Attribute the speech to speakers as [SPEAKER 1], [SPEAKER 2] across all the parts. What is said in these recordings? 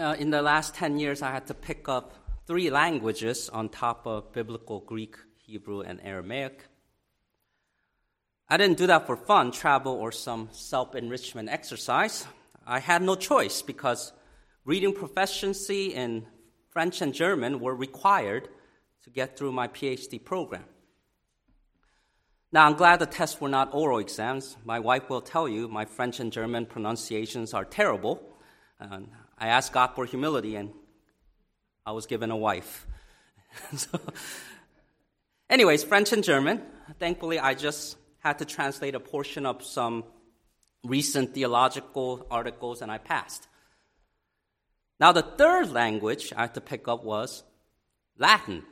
[SPEAKER 1] Uh, in the last 10 years, I had to pick up three languages on top of biblical Greek, Hebrew, and Aramaic. I didn't do that for fun, travel, or some self enrichment exercise. I had no choice because reading proficiency in French and German were required to get through my PhD program. Now, I'm glad the tests were not oral exams. My wife will tell you my French and German pronunciations are terrible. I asked God for humility, and I was given a wife. so, anyways, French and German. Thankfully, I just had to translate a portion of some recent theological articles, and I passed. Now, the third language I had to pick up was Latin.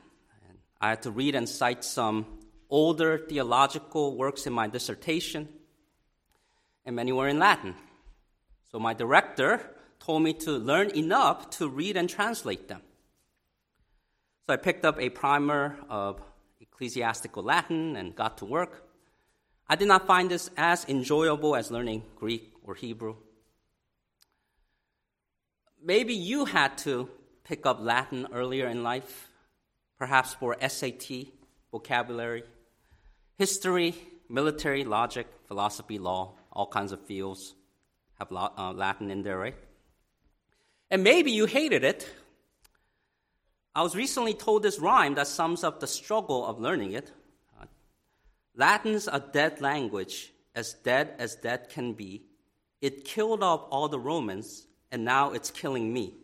[SPEAKER 1] I had to read and cite some older theological works in my dissertation, and many were in Latin. So my director told me to learn enough to read and translate them. So I picked up a primer of ecclesiastical Latin and got to work. I did not find this as enjoyable as learning Greek or Hebrew. Maybe you had to pick up Latin earlier in life, perhaps for SAT, vocabulary, history, military, logic, philosophy, law, all kinds of fields have uh, Latin in there, right? And maybe you hated it. I was recently told this rhyme that sums up the struggle of learning it. Latin's a dead language, as dead as dead can be. It killed off all the Romans, and now it's killing me.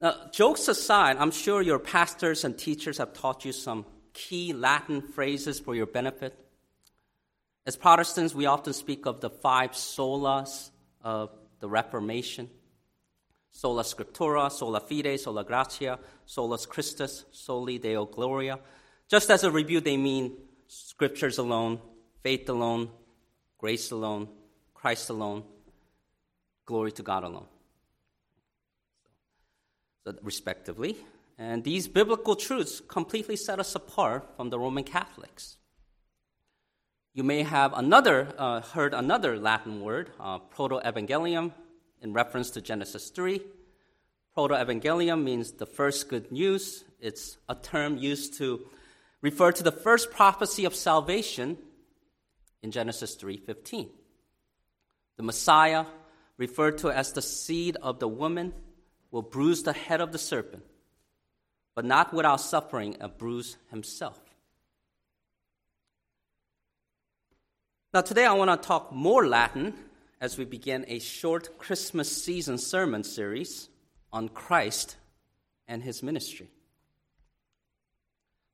[SPEAKER 1] Now, jokes aside, I'm sure your pastors and teachers have taught you some key Latin phrases for your benefit. As Protestants, we often speak of the five solas of the Reformation sola scriptura, sola fide, sola gratia, solus Christus, soli deo gloria. Just as a review, they mean scriptures alone, faith alone, grace alone, Christ alone, glory to God alone so, respectively. And these biblical truths completely set us apart from the Roman Catholics. You may have another, uh, heard another Latin word, uh, proto-evangelium, in reference to Genesis 3. Proto-evangelium means the first good news. It's a term used to refer to the first prophecy of salvation in Genesis 3:15. The Messiah, referred to as the seed of the woman, will bruise the head of the serpent, but not without suffering a bruise himself. Now, today I want to talk more Latin as we begin a short Christmas season sermon series on Christ and his ministry.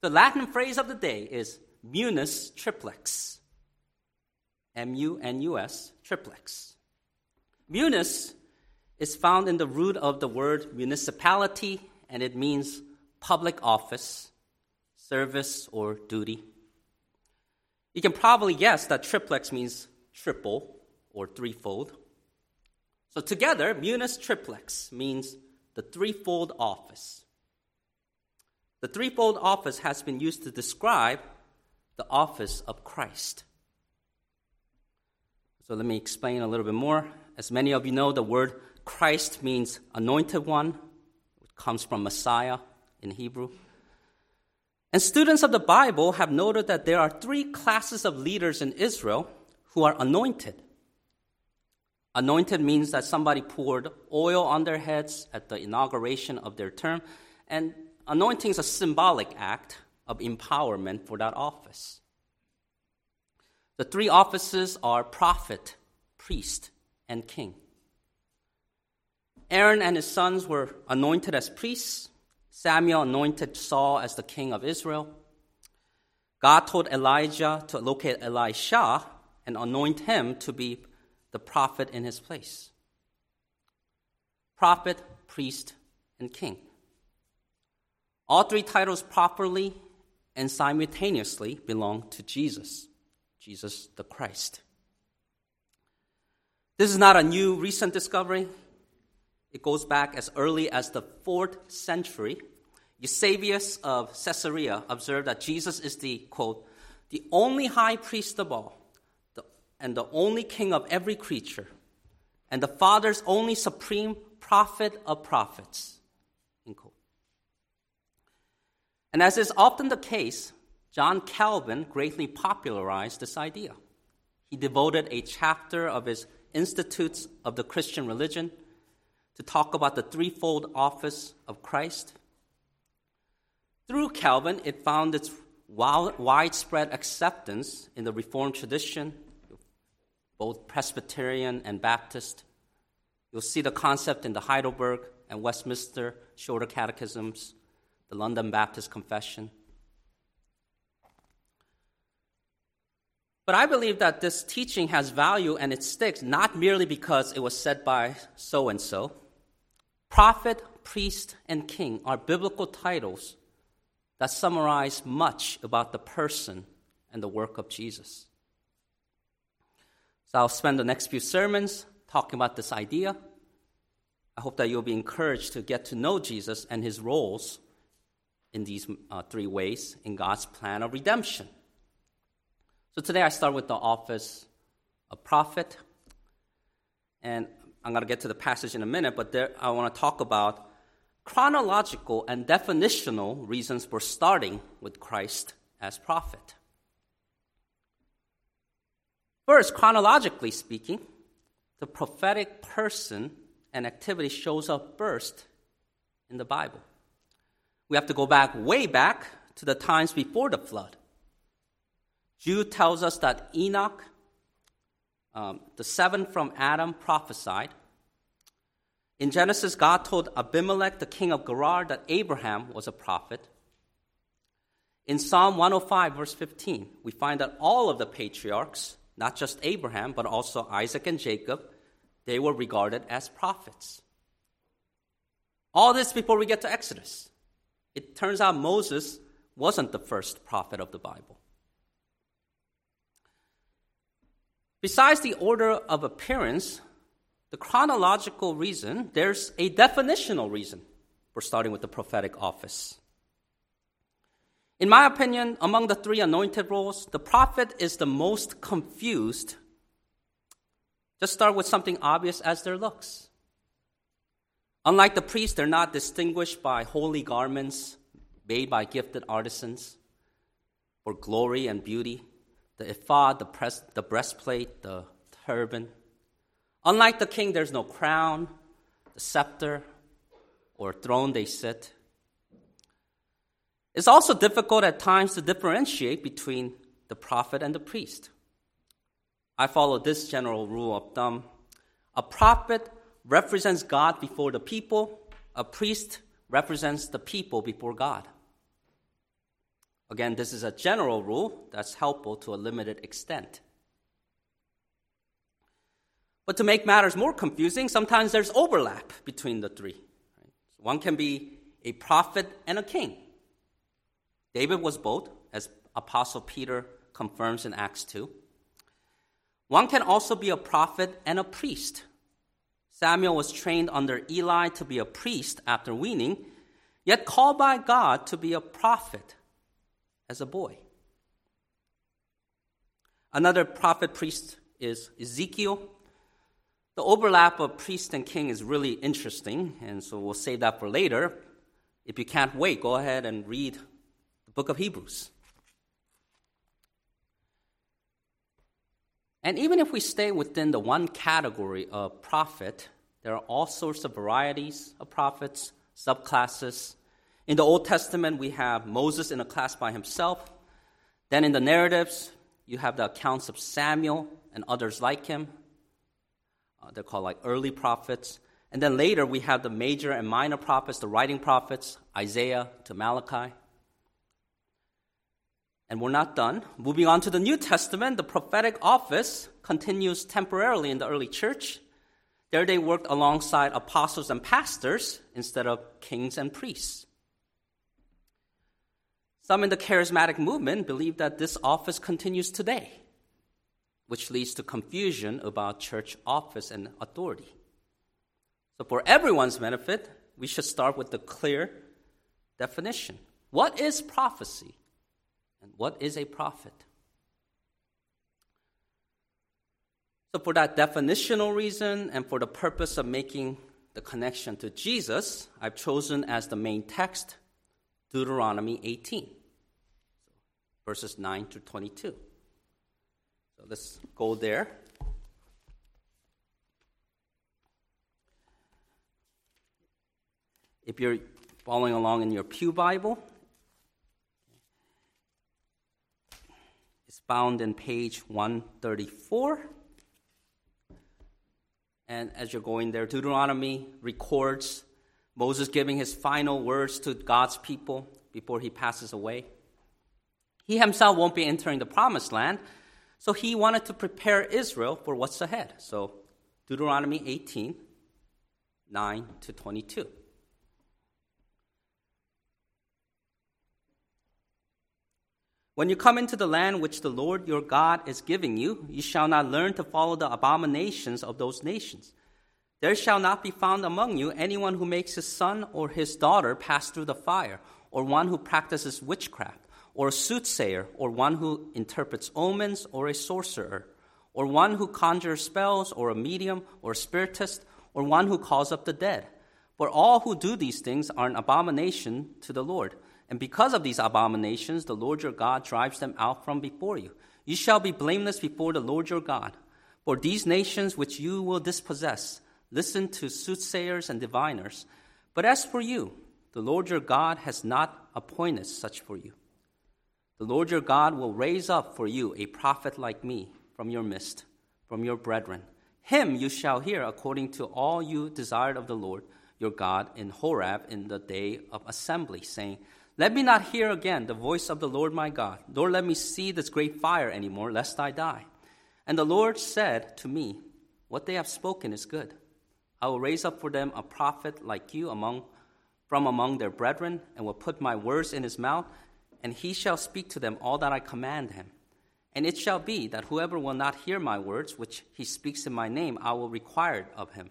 [SPEAKER 1] The Latin phrase of the day is munus triplex. M U N U S, triplex. Munus is found in the root of the word municipality, and it means public office, service, or duty. You can probably guess that triplex means triple or threefold. So, together, munus triplex means the threefold office. The threefold office has been used to describe the office of Christ. So, let me explain a little bit more. As many of you know, the word Christ means anointed one, which comes from Messiah in Hebrew. And students of the Bible have noted that there are three classes of leaders in Israel who are anointed. Anointed means that somebody poured oil on their heads at the inauguration of their term, and anointing is a symbolic act of empowerment for that office. The three offices are prophet, priest, and king. Aaron and his sons were anointed as priests. Samuel anointed Saul as the king of Israel. God told Elijah to locate Elisha and anoint him to be the prophet in his place. Prophet, priest, and king. All three titles properly and simultaneously belong to Jesus, Jesus the Christ. This is not a new recent discovery. It goes back as early as the fourth century. Eusebius of Caesarea observed that Jesus is the, quote, the only high priest of all, the, and the only king of every creature, and the Father's only supreme prophet of prophets. And as is often the case, John Calvin greatly popularized this idea. He devoted a chapter of his Institutes of the Christian Religion to talk about the threefold office of Christ. Through Calvin, it found its widespread acceptance in the Reformed tradition, both Presbyterian and Baptist. You'll see the concept in the Heidelberg and Westminster Shorter Catechisms, the London Baptist Confession. But I believe that this teaching has value and it sticks not merely because it was said by so and so. Prophet, priest, and king are biblical titles that summarize much about the person and the work of Jesus. So I'll spend the next few sermons talking about this idea. I hope that you'll be encouraged to get to know Jesus and his roles in these uh, three ways in God's plan of redemption. So today I start with the office of prophet. And I'm going to get to the passage in a minute, but there, I want to talk about chronological and definitional reasons for starting with Christ as prophet. First, chronologically speaking, the prophetic person and activity shows up first in the Bible. We have to go back way back to the times before the flood. Jude tells us that Enoch, um, the seven from Adam, prophesied. In Genesis, God told Abimelech, the king of Gerar, that Abraham was a prophet. In Psalm 105, verse 15, we find that all of the patriarchs, not just Abraham, but also Isaac and Jacob, they were regarded as prophets. All this before we get to Exodus. It turns out Moses wasn't the first prophet of the Bible. Besides the order of appearance, the chronological reason, there's a definitional reason for starting with the prophetic office. In my opinion, among the three anointed roles, the prophet is the most confused. Just start with something obvious as their looks. Unlike the priests, they're not distinguished by holy garments made by gifted artisans for glory and beauty the ephod, the, the breastplate, the turban. Unlike the king, there's no crown, the scepter, or throne they sit. It's also difficult at times to differentiate between the prophet and the priest. I follow this general rule of thumb a prophet represents God before the people, a priest represents the people before God. Again, this is a general rule that's helpful to a limited extent. But to make matters more confusing, sometimes there's overlap between the three. One can be a prophet and a king. David was both, as Apostle Peter confirms in Acts 2. One can also be a prophet and a priest. Samuel was trained under Eli to be a priest after weaning, yet called by God to be a prophet as a boy. Another prophet priest is Ezekiel. The overlap of priest and king is really interesting, and so we'll save that for later. If you can't wait, go ahead and read the book of Hebrews. And even if we stay within the one category of prophet, there are all sorts of varieties of prophets, subclasses, in the Old Testament, we have Moses in a class by himself. Then in the narratives, you have the accounts of Samuel and others like him. Uh, they're called like early prophets. And then later, we have the major and minor prophets, the writing prophets, Isaiah to Malachi. And we're not done. Moving on to the New Testament, the prophetic office continues temporarily in the early church. There they worked alongside apostles and pastors instead of kings and priests. Some in the charismatic movement believe that this office continues today, which leads to confusion about church office and authority. So, for everyone's benefit, we should start with the clear definition. What is prophecy? And what is a prophet? So, for that definitional reason and for the purpose of making the connection to Jesus, I've chosen as the main text Deuteronomy 18, verses 9 to 22. So, let's go there. If you're following along in your Pew Bible, it's found in page 134. And as you're going there, Deuteronomy records Moses giving his final words to God's people before he passes away. He himself won't be entering the promised land, so he wanted to prepare Israel for what's ahead. So, Deuteronomy 18 9 to 22. When you come into the land which the Lord your God is giving you, you shall not learn to follow the abominations of those nations. There shall not be found among you anyone who makes his son or his daughter pass through the fire, or one who practices witchcraft, or a soothsayer, or one who interprets omens, or a sorcerer, or one who conjures spells, or a medium, or a spiritist, or one who calls up the dead. For all who do these things are an abomination to the Lord. And because of these abominations, the Lord your God drives them out from before you. You shall be blameless before the Lord your God. For these nations which you will dispossess, listen to soothsayers and diviners. But as for you, the Lord your God has not appointed such for you. The Lord your God will raise up for you a prophet like me from your midst, from your brethren. Him you shall hear according to all you desired of the Lord your God in Horeb in the day of assembly, saying, let me not hear again the voice of the Lord my God, nor let me see this great fire any more, lest I die. And the Lord said to me, What they have spoken is good. I will raise up for them a prophet like you among, from among their brethren, and will put my words in his mouth, and he shall speak to them all that I command him. And it shall be that whoever will not hear my words, which he speaks in my name, I will require of him.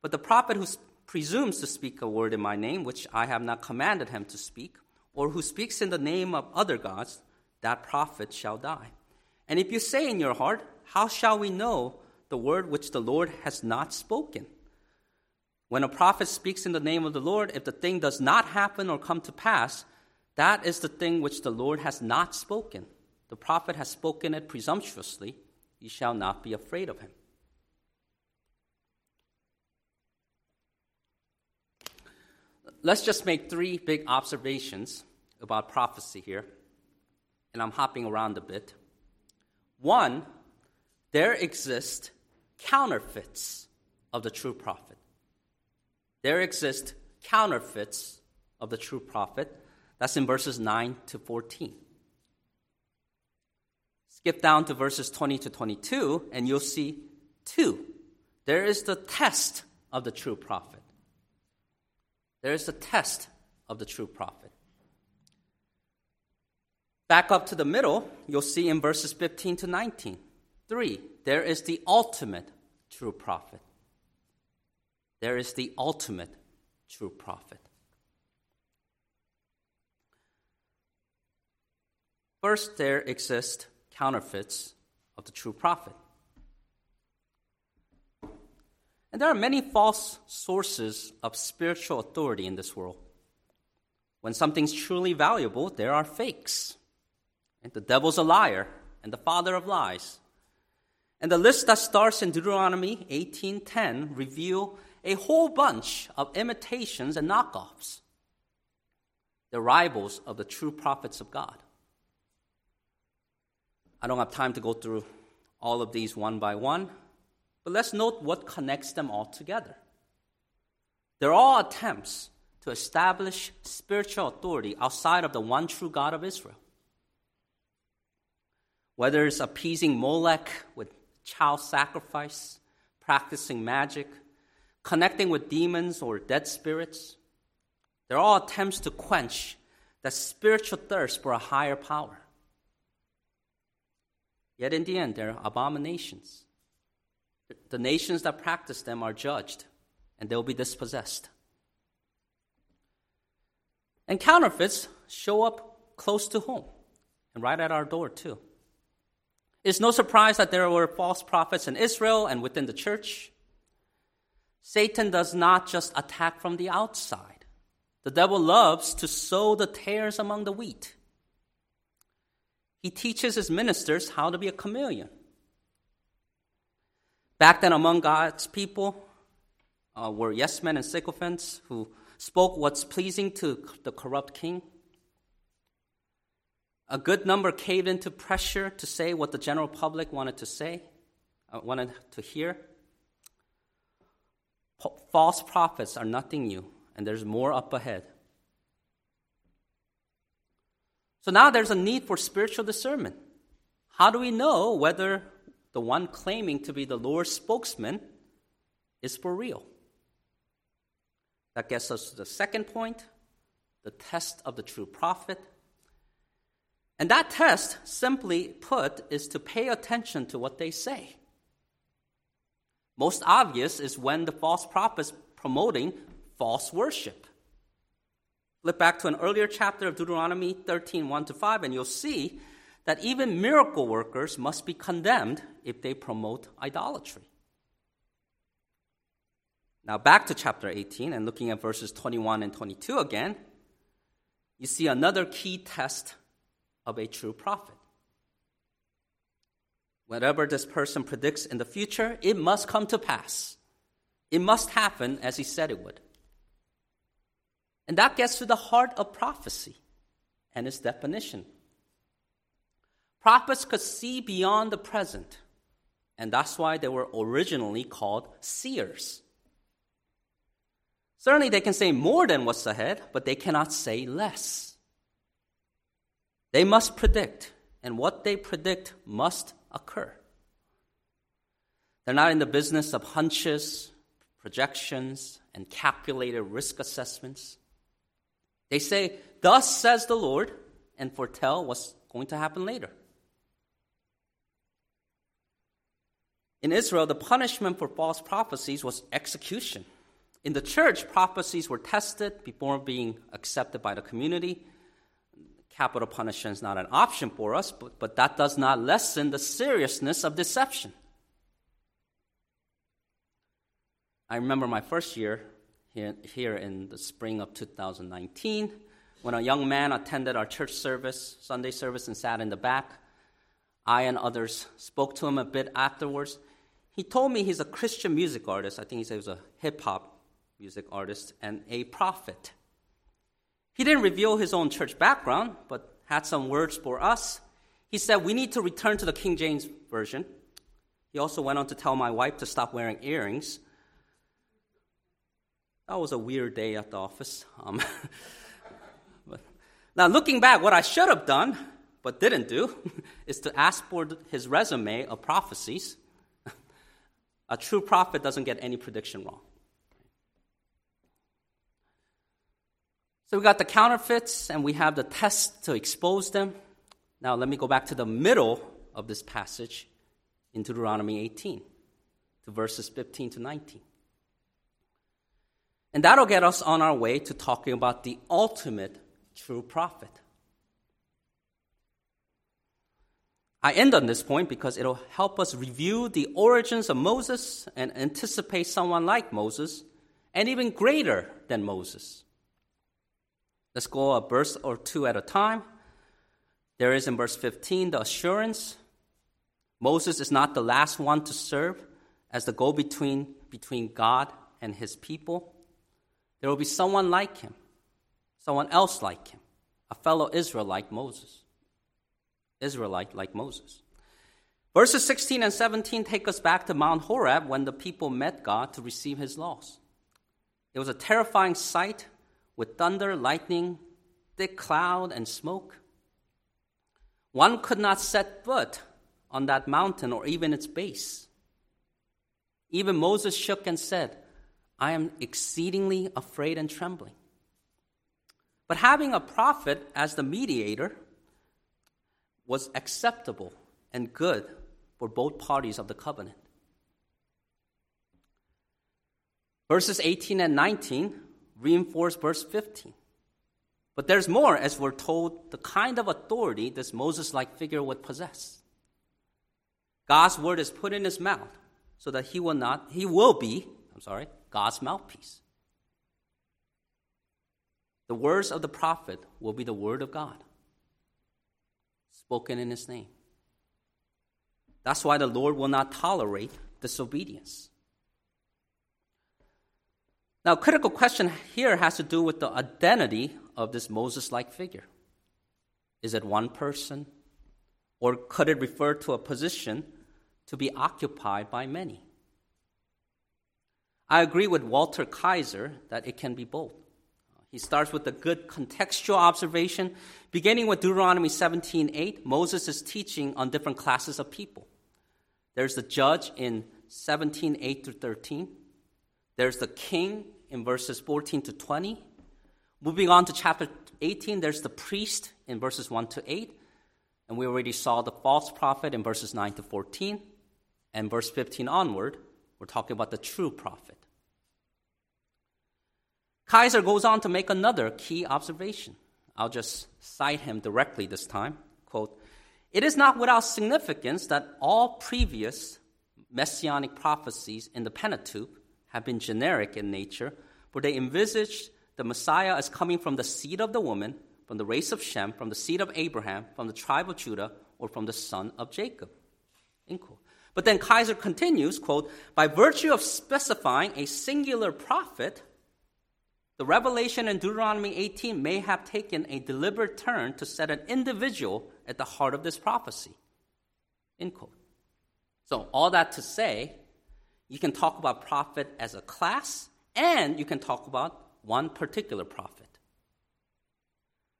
[SPEAKER 1] But the prophet who presumes to speak a word in my name, which I have not commanded him to speak, or who speaks in the name of other gods, that prophet shall die. And if you say in your heart, How shall we know the word which the Lord has not spoken? When a prophet speaks in the name of the Lord, if the thing does not happen or come to pass, that is the thing which the Lord has not spoken. The prophet has spoken it presumptuously. Ye shall not be afraid of him. let's just make three big observations about prophecy here. And I'm hopping around a bit. One, there exist counterfeits of the true prophet. There exist counterfeits of the true prophet. That's in verses 9 to 14. Skip down to verses 20 to 22, and you'll see two. There is the test of the true prophet. There is the test of the true prophet. Back up to the middle, you'll see in verses 15 to 19. Three, there is the ultimate true prophet. There is the ultimate true prophet. First, there exist counterfeits of the true prophet. And there are many false sources of spiritual authority in this world. When something's truly valuable, there are fakes. And the devil's a liar and the father of lies. And the list that starts in Deuteronomy 18:10 reveal a whole bunch of imitations and knockoffs. The rivals of the true prophets of God. I don't have time to go through all of these one by one. But let's note what connects them all together. They're all attempts to establish spiritual authority outside of the one true God of Israel. Whether it's appeasing Molech with child sacrifice, practicing magic, connecting with demons or dead spirits, they're all attempts to quench that spiritual thirst for a higher power. Yet in the end, they're abominations. The nations that practice them are judged, and they will be dispossessed. And counterfeits show up close to home and right at our door, too. It's no surprise that there were false prophets in Israel and within the church. Satan does not just attack from the outside. The devil loves to sow the tares among the wheat. He teaches his ministers how to be a chameleon. Back then, among God's people uh, were yes men and sycophants who spoke what's pleasing to the corrupt king. A good number caved into pressure to say what the general public wanted to say, uh, wanted to hear. false prophets are nothing new, and there's more up ahead. So now there's a need for spiritual discernment. How do we know whether the one claiming to be the Lord's spokesman is for real? That gets us to the second point the test of the true prophet. And that test, simply put, is to pay attention to what they say. Most obvious is when the false prophet is promoting false worship. Flip back to an earlier chapter of Deuteronomy 13, 1 to 5, and you'll see that even miracle workers must be condemned if they promote idolatry. Now, back to chapter 18 and looking at verses 21 and 22 again, you see another key test of a true prophet. Whatever this person predicts in the future, it must come to pass. It must happen as he said it would. And that gets to the heart of prophecy and its definition. Prophets could see beyond the present, and that's why they were originally called seers. Certainly, they can say more than what's ahead, but they cannot say less. They must predict, and what they predict must occur. They're not in the business of hunches, projections, and calculated risk assessments. They say, Thus says the Lord, and foretell what's going to happen later. In Israel, the punishment for false prophecies was execution. In the church, prophecies were tested before being accepted by the community. Capital punishment is not an option for us, but, but that does not lessen the seriousness of deception. I remember my first year here, here in the spring of 2019 when a young man attended our church service, Sunday service, and sat in the back. I and others spoke to him a bit afterwards. He told me he's a Christian music artist. I think he said he was a hip hop music artist and a prophet. He didn't reveal his own church background, but had some words for us. He said, We need to return to the King James Version. He also went on to tell my wife to stop wearing earrings that was a weird day at the office. Um, but now, looking back, what I should have done, but didn't do, is to ask for his resume of prophecies. a true prophet doesn't get any prediction wrong. So we got the counterfeits and we have the test to expose them. Now, let me go back to the middle of this passage in Deuteronomy 18, to verses 15 to 19. And that'll get us on our way to talking about the ultimate true prophet. I end on this point because it'll help us review the origins of Moses and anticipate someone like Moses and even greater than Moses. Let's go a verse or two at a time. There is in verse 15 the assurance Moses is not the last one to serve as the go between between God and his people. There will be someone like him, someone else like him, a fellow Israelite like Moses. Israelite like Moses. Verses 16 and 17 take us back to Mount Horeb when the people met God to receive his laws. It was a terrifying sight with thunder, lightning, thick cloud, and smoke. One could not set foot on that mountain or even its base. Even Moses shook and said, I am exceedingly afraid and trembling. But having a prophet as the mediator was acceptable and good for both parties of the covenant. Verses 18 and 19 reinforce verse 15. But there's more as we're told the kind of authority this Moses like figure would possess. God's word is put in his mouth so that he will not, he will be, I'm sorry, God's mouthpiece. The words of the prophet will be the word of God, spoken in his name. That's why the Lord will not tolerate disobedience. Now, critical question here has to do with the identity of this Moses like figure. Is it one person? Or could it refer to a position to be occupied by many? I agree with Walter Kaiser that it can be both. He starts with a good contextual observation. Beginning with Deuteronomy 17:8, Moses is teaching on different classes of people. There's the judge in 17:8 through 13. There's the king in verses 14 to 20. Moving on to chapter 18, there's the priest in verses 1 to 8. And we already saw the false prophet in verses 9 to 14. And verse 15 onward, we're talking about the true prophet. Kaiser goes on to make another key observation. I'll just cite him directly this time. Quote, it is not without significance that all previous messianic prophecies in the Pentateuch have been generic in nature, for they envisaged the Messiah as coming from the seed of the woman, from the race of Shem, from the seed of Abraham, from the tribe of Judah, or from the son of Jacob. But then Kaiser continues, quote, by virtue of specifying a singular prophet, the revelation in Deuteronomy 18 may have taken a deliberate turn to set an individual at the heart of this prophecy. End quote. So, all that to say, you can talk about prophet as a class, and you can talk about one particular prophet.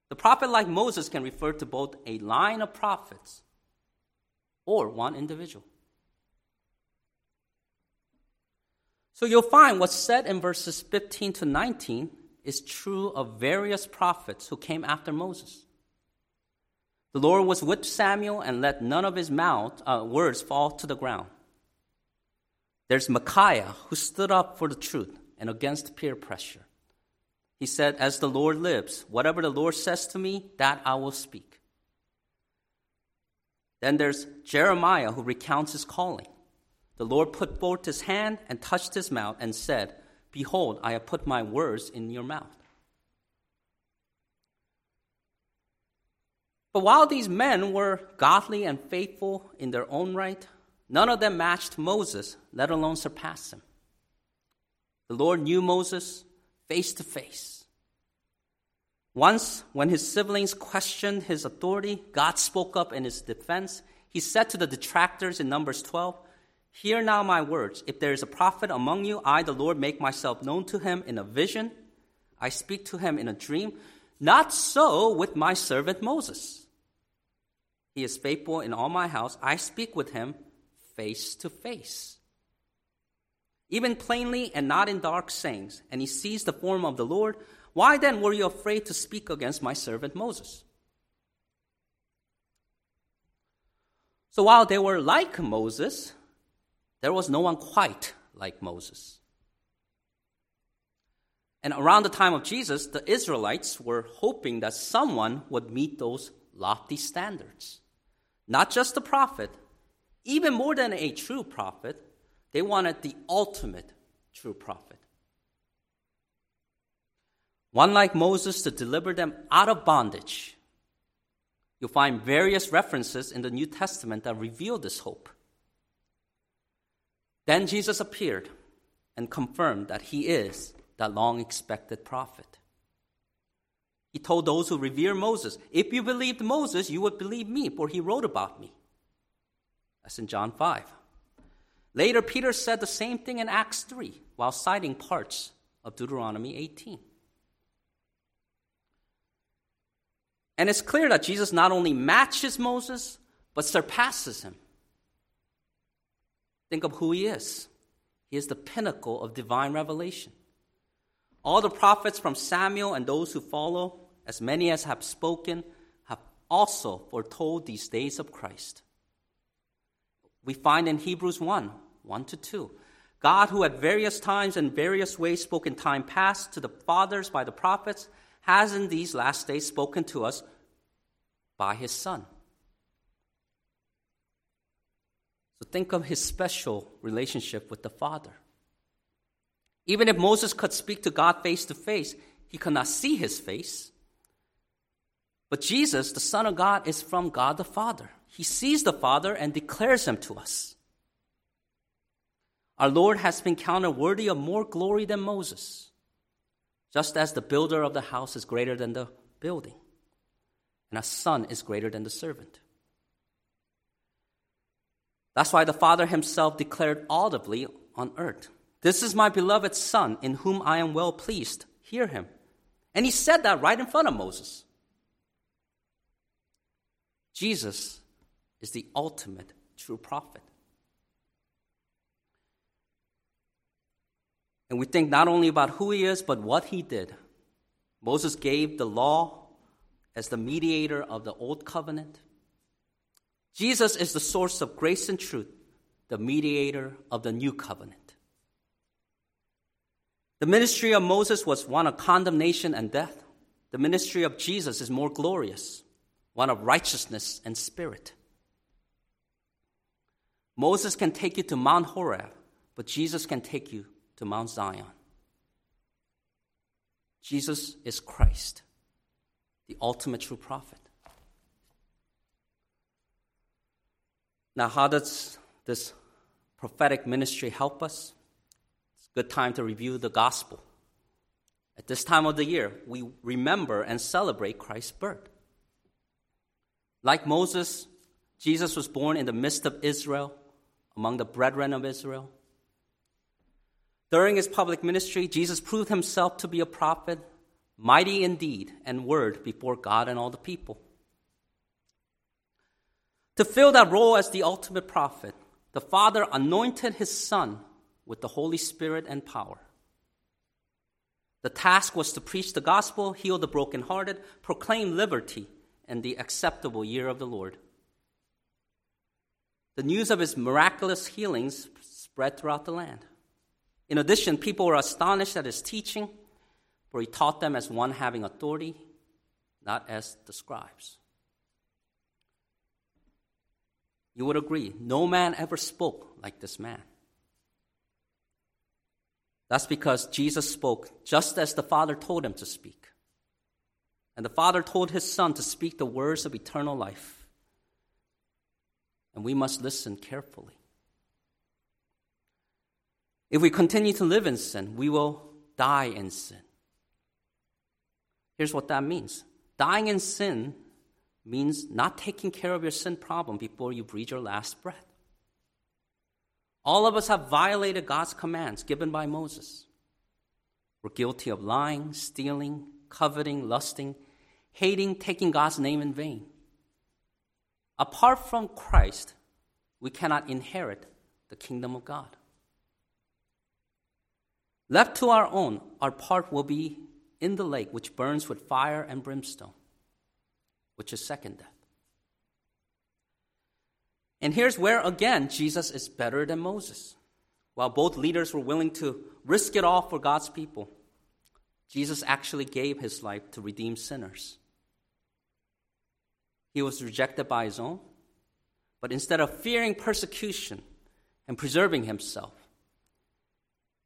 [SPEAKER 1] The prophet, like Moses, can refer to both a line of prophets or one individual. So you'll find what's said in verses 15 to 19 is true of various prophets who came after Moses. The Lord was with Samuel and let none of his mouth uh, words fall to the ground. There's Micaiah who stood up for the truth and against peer pressure. He said, As the Lord lives, whatever the Lord says to me, that I will speak. Then there's Jeremiah who recounts his calling. The Lord put forth his hand and touched his mouth and said, Behold, I have put my words in your mouth. But while these men were godly and faithful in their own right, none of them matched Moses, let alone surpassed him. The Lord knew Moses face to face. Once, when his siblings questioned his authority, God spoke up in his defense. He said to the detractors in Numbers 12, Hear now my words. If there is a prophet among you, I, the Lord, make myself known to him in a vision. I speak to him in a dream. Not so with my servant Moses. He is faithful in all my house. I speak with him face to face. Even plainly and not in dark sayings. And he sees the form of the Lord. Why then were you afraid to speak against my servant Moses? So while they were like Moses, there was no one quite like Moses. And around the time of Jesus, the Israelites were hoping that someone would meet those lofty standards. Not just a prophet, even more than a true prophet, they wanted the ultimate true prophet. One like Moses to deliver them out of bondage. You'll find various references in the New Testament that reveal this hope. Then Jesus appeared and confirmed that he is that long expected prophet. He told those who revere Moses, If you believed Moses, you would believe me, for he wrote about me. That's in John 5. Later, Peter said the same thing in Acts 3 while citing parts of Deuteronomy 18. And it's clear that Jesus not only matches Moses, but surpasses him. Think of who he is. He is the pinnacle of divine revelation. All the prophets from Samuel and those who follow, as many as have spoken, have also foretold these days of Christ. We find in Hebrews 1 1 to 2. God, who at various times and various ways spoke in time past to the fathers by the prophets, has in these last days spoken to us by his Son So think of his special relationship with the Father. Even if Moses could speak to God face to face, he could not see his face. But Jesus, the Son of God, is from God the Father. He sees the Father and declares him to us. Our Lord has been counted worthy of more glory than Moses, just as the builder of the house is greater than the building, and a son is greater than the servant. That's why the Father himself declared audibly on earth, This is my beloved Son, in whom I am well pleased. Hear him. And he said that right in front of Moses. Jesus is the ultimate true prophet. And we think not only about who he is, but what he did. Moses gave the law as the mediator of the old covenant. Jesus is the source of grace and truth, the mediator of the new covenant. The ministry of Moses was one of condemnation and death. The ministry of Jesus is more glorious, one of righteousness and spirit. Moses can take you to Mount Horeb, but Jesus can take you to Mount Zion. Jesus is Christ, the ultimate true prophet. Now, how does this prophetic ministry help us? It's a good time to review the gospel. At this time of the year, we remember and celebrate Christ's birth. Like Moses, Jesus was born in the midst of Israel, among the brethren of Israel. During his public ministry, Jesus proved himself to be a prophet, mighty in deed and word before God and all the people. To fill that role as the ultimate prophet, the Father anointed his Son with the Holy Spirit and power. The task was to preach the gospel, heal the brokenhearted, proclaim liberty and the acceptable year of the Lord. The news of his miraculous healings spread throughout the land. In addition, people were astonished at his teaching, for he taught them as one having authority, not as the scribes. You would agree, no man ever spoke like this man. That's because Jesus spoke just as the Father told him to speak. And the Father told his Son to speak the words of eternal life. And we must listen carefully. If we continue to live in sin, we will die in sin. Here's what that means dying in sin means not taking care of your sin problem before you breathe your last breath. All of us have violated God's commands given by Moses. We're guilty of lying, stealing, coveting, lusting, hating, taking God's name in vain. Apart from Christ, we cannot inherit the kingdom of God. Left to our own, our part will be in the lake which burns with fire and brimstone, which is second death. And here's where, again, Jesus is better than Moses. While both leaders were willing to risk it all for God's people, Jesus actually gave his life to redeem sinners. He was rejected by his own, but instead of fearing persecution and preserving himself,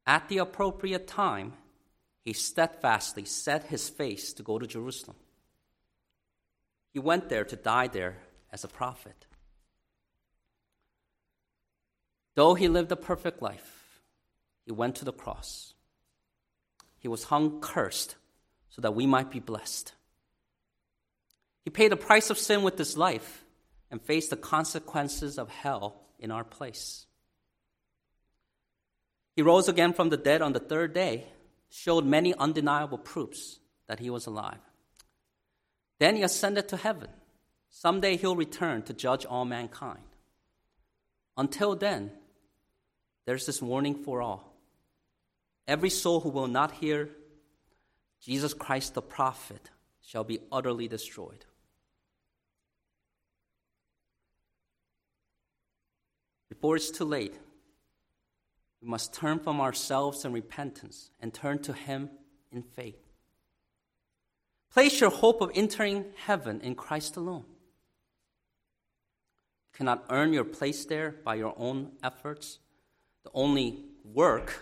[SPEAKER 1] at the appropriate time, he steadfastly set his face to go to Jerusalem. He went there to die there as a prophet. Though he lived a perfect life, he went to the cross. He was hung cursed so that we might be blessed. He paid the price of sin with his life and faced the consequences of hell in our place. He rose again from the dead on the third day, showed many undeniable proofs that he was alive. Then he ascended to heaven. Someday he'll return to judge all mankind. Until then, there's this warning for all. Every soul who will not hear Jesus Christ the prophet shall be utterly destroyed. Before it's too late, we must turn from ourselves in repentance and turn to Him in faith. Place your hope of entering heaven in Christ alone. You cannot earn your place there by your own efforts. The only work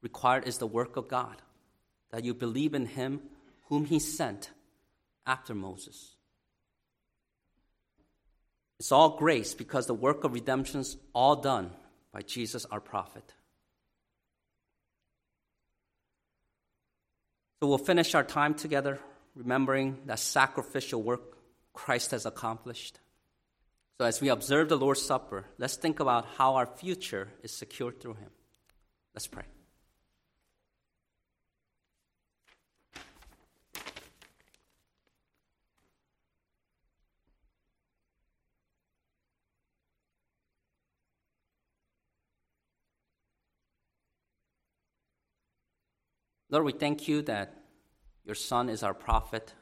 [SPEAKER 1] required is the work of God, that you believe in Him whom He sent after Moses. It's all grace because the work of redemption is all done by Jesus our prophet. So we'll finish our time together remembering that sacrificial work Christ has accomplished. So as we observe the Lord's Supper, let's think about how our future is secured through him. Let's pray. Lord, we thank you that your son is our prophet,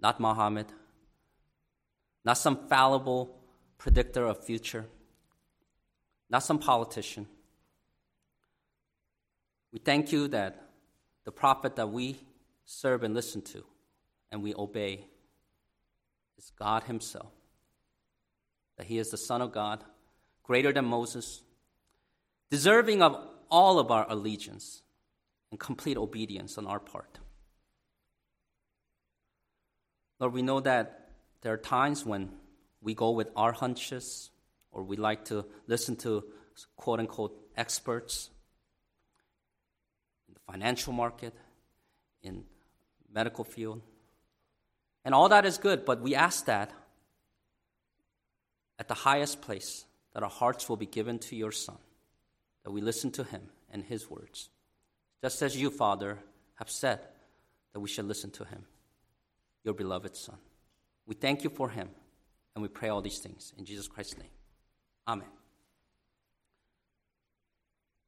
[SPEAKER 1] not Muhammad, not some fallible predictor of future, not some politician. We thank you that the prophet that we serve and listen to and we obey is God Himself. That He is the Son of God, greater than Moses, deserving of all of our allegiance and complete obedience on our part. Lord, we know that there are times when we go with our hunches or we like to listen to quote unquote experts in the financial market, in medical field. And all that is good, but we ask that at the highest place that our hearts will be given to your son, that we listen to him and his words just as you, Father, have said that we should listen to him, your beloved Son. We thank you for him, and we pray all these things in Jesus Christ's name. Amen.